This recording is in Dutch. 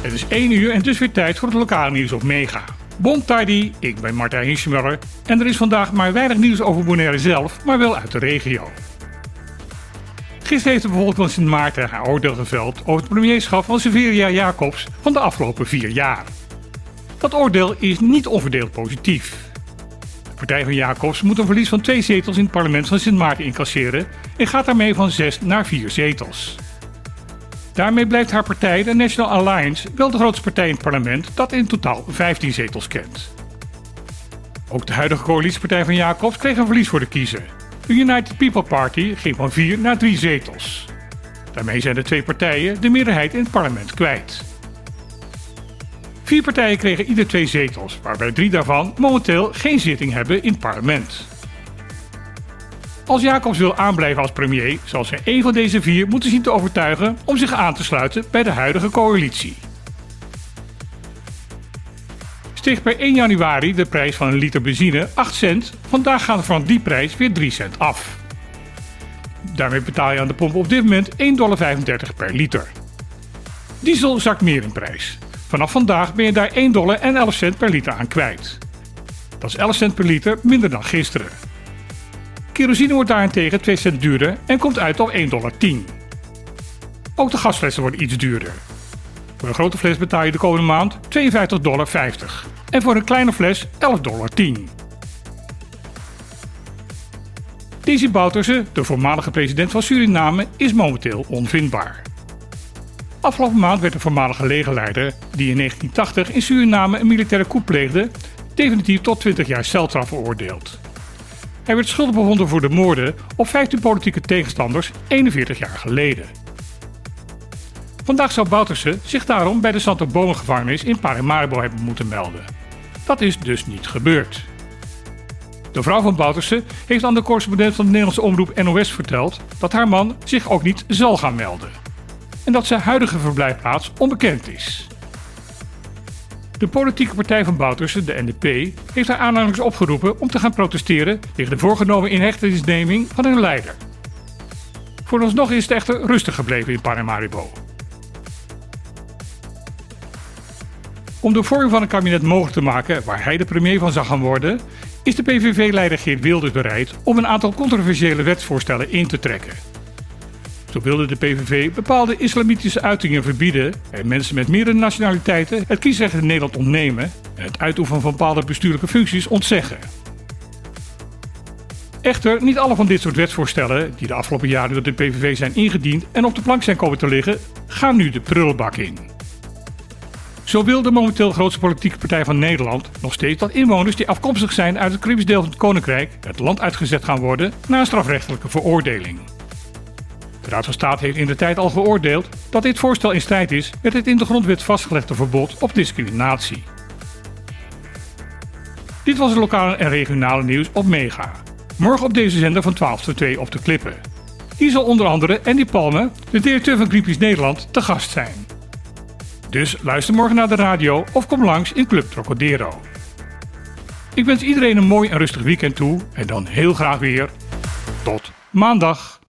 Het is 1 uur en dus weer tijd voor het lokale nieuws op Mega. Bon tardi, ik ben Martijn Hinschmuller en er is vandaag maar weinig nieuws over Bonaire zelf, maar wel uit de regio. Gisteren heeft de bevolking van Sint Maarten haar oordeel geveld over het premierschap van Severia Jacobs van de afgelopen vier jaar. Dat oordeel is niet onverdeeld positief. De partij van Jacobs moet een verlies van twee zetels in het parlement van Sint Maarten incasseren en gaat daarmee van zes naar vier zetels. Daarmee blijft haar partij, de National Alliance, wel de grootste partij in het parlement dat in totaal 15 zetels kent. Ook de huidige coalitiepartij van Jacobs kreeg een verlies voor de kiezer. De United People Party ging van 4 naar 3 zetels. Daarmee zijn de twee partijen de meerderheid in het parlement kwijt. Vier partijen kregen ieder twee zetels, waarbij drie daarvan momenteel geen zitting hebben in het parlement. Als Jacobs wil aanblijven als premier, zal zij een van deze vier moeten zien te overtuigen om zich aan te sluiten bij de huidige coalitie. Steeg per 1 januari de prijs van een liter benzine 8 cent, vandaag gaat er van die prijs weer 3 cent af. Daarmee betaal je aan de pomp op dit moment 1,35 dollar per liter. Diesel zakt meer in prijs. Vanaf vandaag ben je daar 1 dollar en 11 cent per liter aan kwijt. Dat is 11 cent per liter minder dan gisteren. Kerosine wordt daarentegen 2 cent duurder en komt uit op 1,10 dollar. Ook de gasflessen worden iets duurder. Voor een grote fles betaal je de komende maand 52,50 dollar en voor een kleine fles 11,10 dollar. Desi Bouterse, de voormalige president van Suriname, is momenteel onvindbaar. Afgelopen maand werd de voormalige legerleider, die in 1980 in Suriname een militaire coup pleegde, definitief tot 20 jaar celstraf veroordeeld. Hij werd schuldig bevonden voor de moorden op 15 politieke tegenstanders 41 jaar geleden. Vandaag zou Bouterse zich daarom bij de Santo Bomen gevangenis in Paramaribo hebben moeten melden. Dat is dus niet gebeurd. De vrouw van Bouterse heeft aan de correspondent van de Nederlandse omroep NOS verteld dat haar man zich ook niet zal gaan melden. En dat zijn huidige verblijfplaats onbekend is. De politieke partij van Bouterse, de NDP, heeft haar aanhangers opgeroepen om te gaan protesteren tegen de voorgenomen inhechtenisneming van hun leider. Vooralsnog is het echter rustig gebleven in Paramaribo. Om de vorming van een kabinet mogelijk te maken waar hij de premier van zou gaan worden, is de PVV-leider Geert Wilders bereid om een aantal controversiële wetsvoorstellen in te trekken. Zo wilde de PVV bepaalde islamitische uitingen verbieden en mensen met meerdere nationaliteiten het kiesrecht in Nederland ontnemen en het uitoefenen van bepaalde bestuurlijke functies ontzeggen. Echter, niet alle van dit soort wetsvoorstellen, die de afgelopen jaren door de PVV zijn ingediend en op de plank zijn komen te liggen, gaan nu de prullenbak in. Zo wil de momenteel grootste politieke partij van Nederland nog steeds dat inwoners die afkomstig zijn uit het Caribisch deel van het Koninkrijk het land uitgezet gaan worden na een strafrechtelijke veroordeling. De Raad van State heeft in de tijd al geoordeeld dat dit voorstel in strijd is met het in de grondwet vastgelegde verbod op discriminatie. Dit was het lokale en regionale nieuws op Mega. Morgen op deze zender van 12 tot 2 op de klippen. Hier zal onder andere Andy Palme, de directeur van Greenpeace Nederland, te gast zijn. Dus luister morgen naar de radio of kom langs in Club Trocadero. Ik wens iedereen een mooi en rustig weekend toe en dan heel graag weer tot maandag.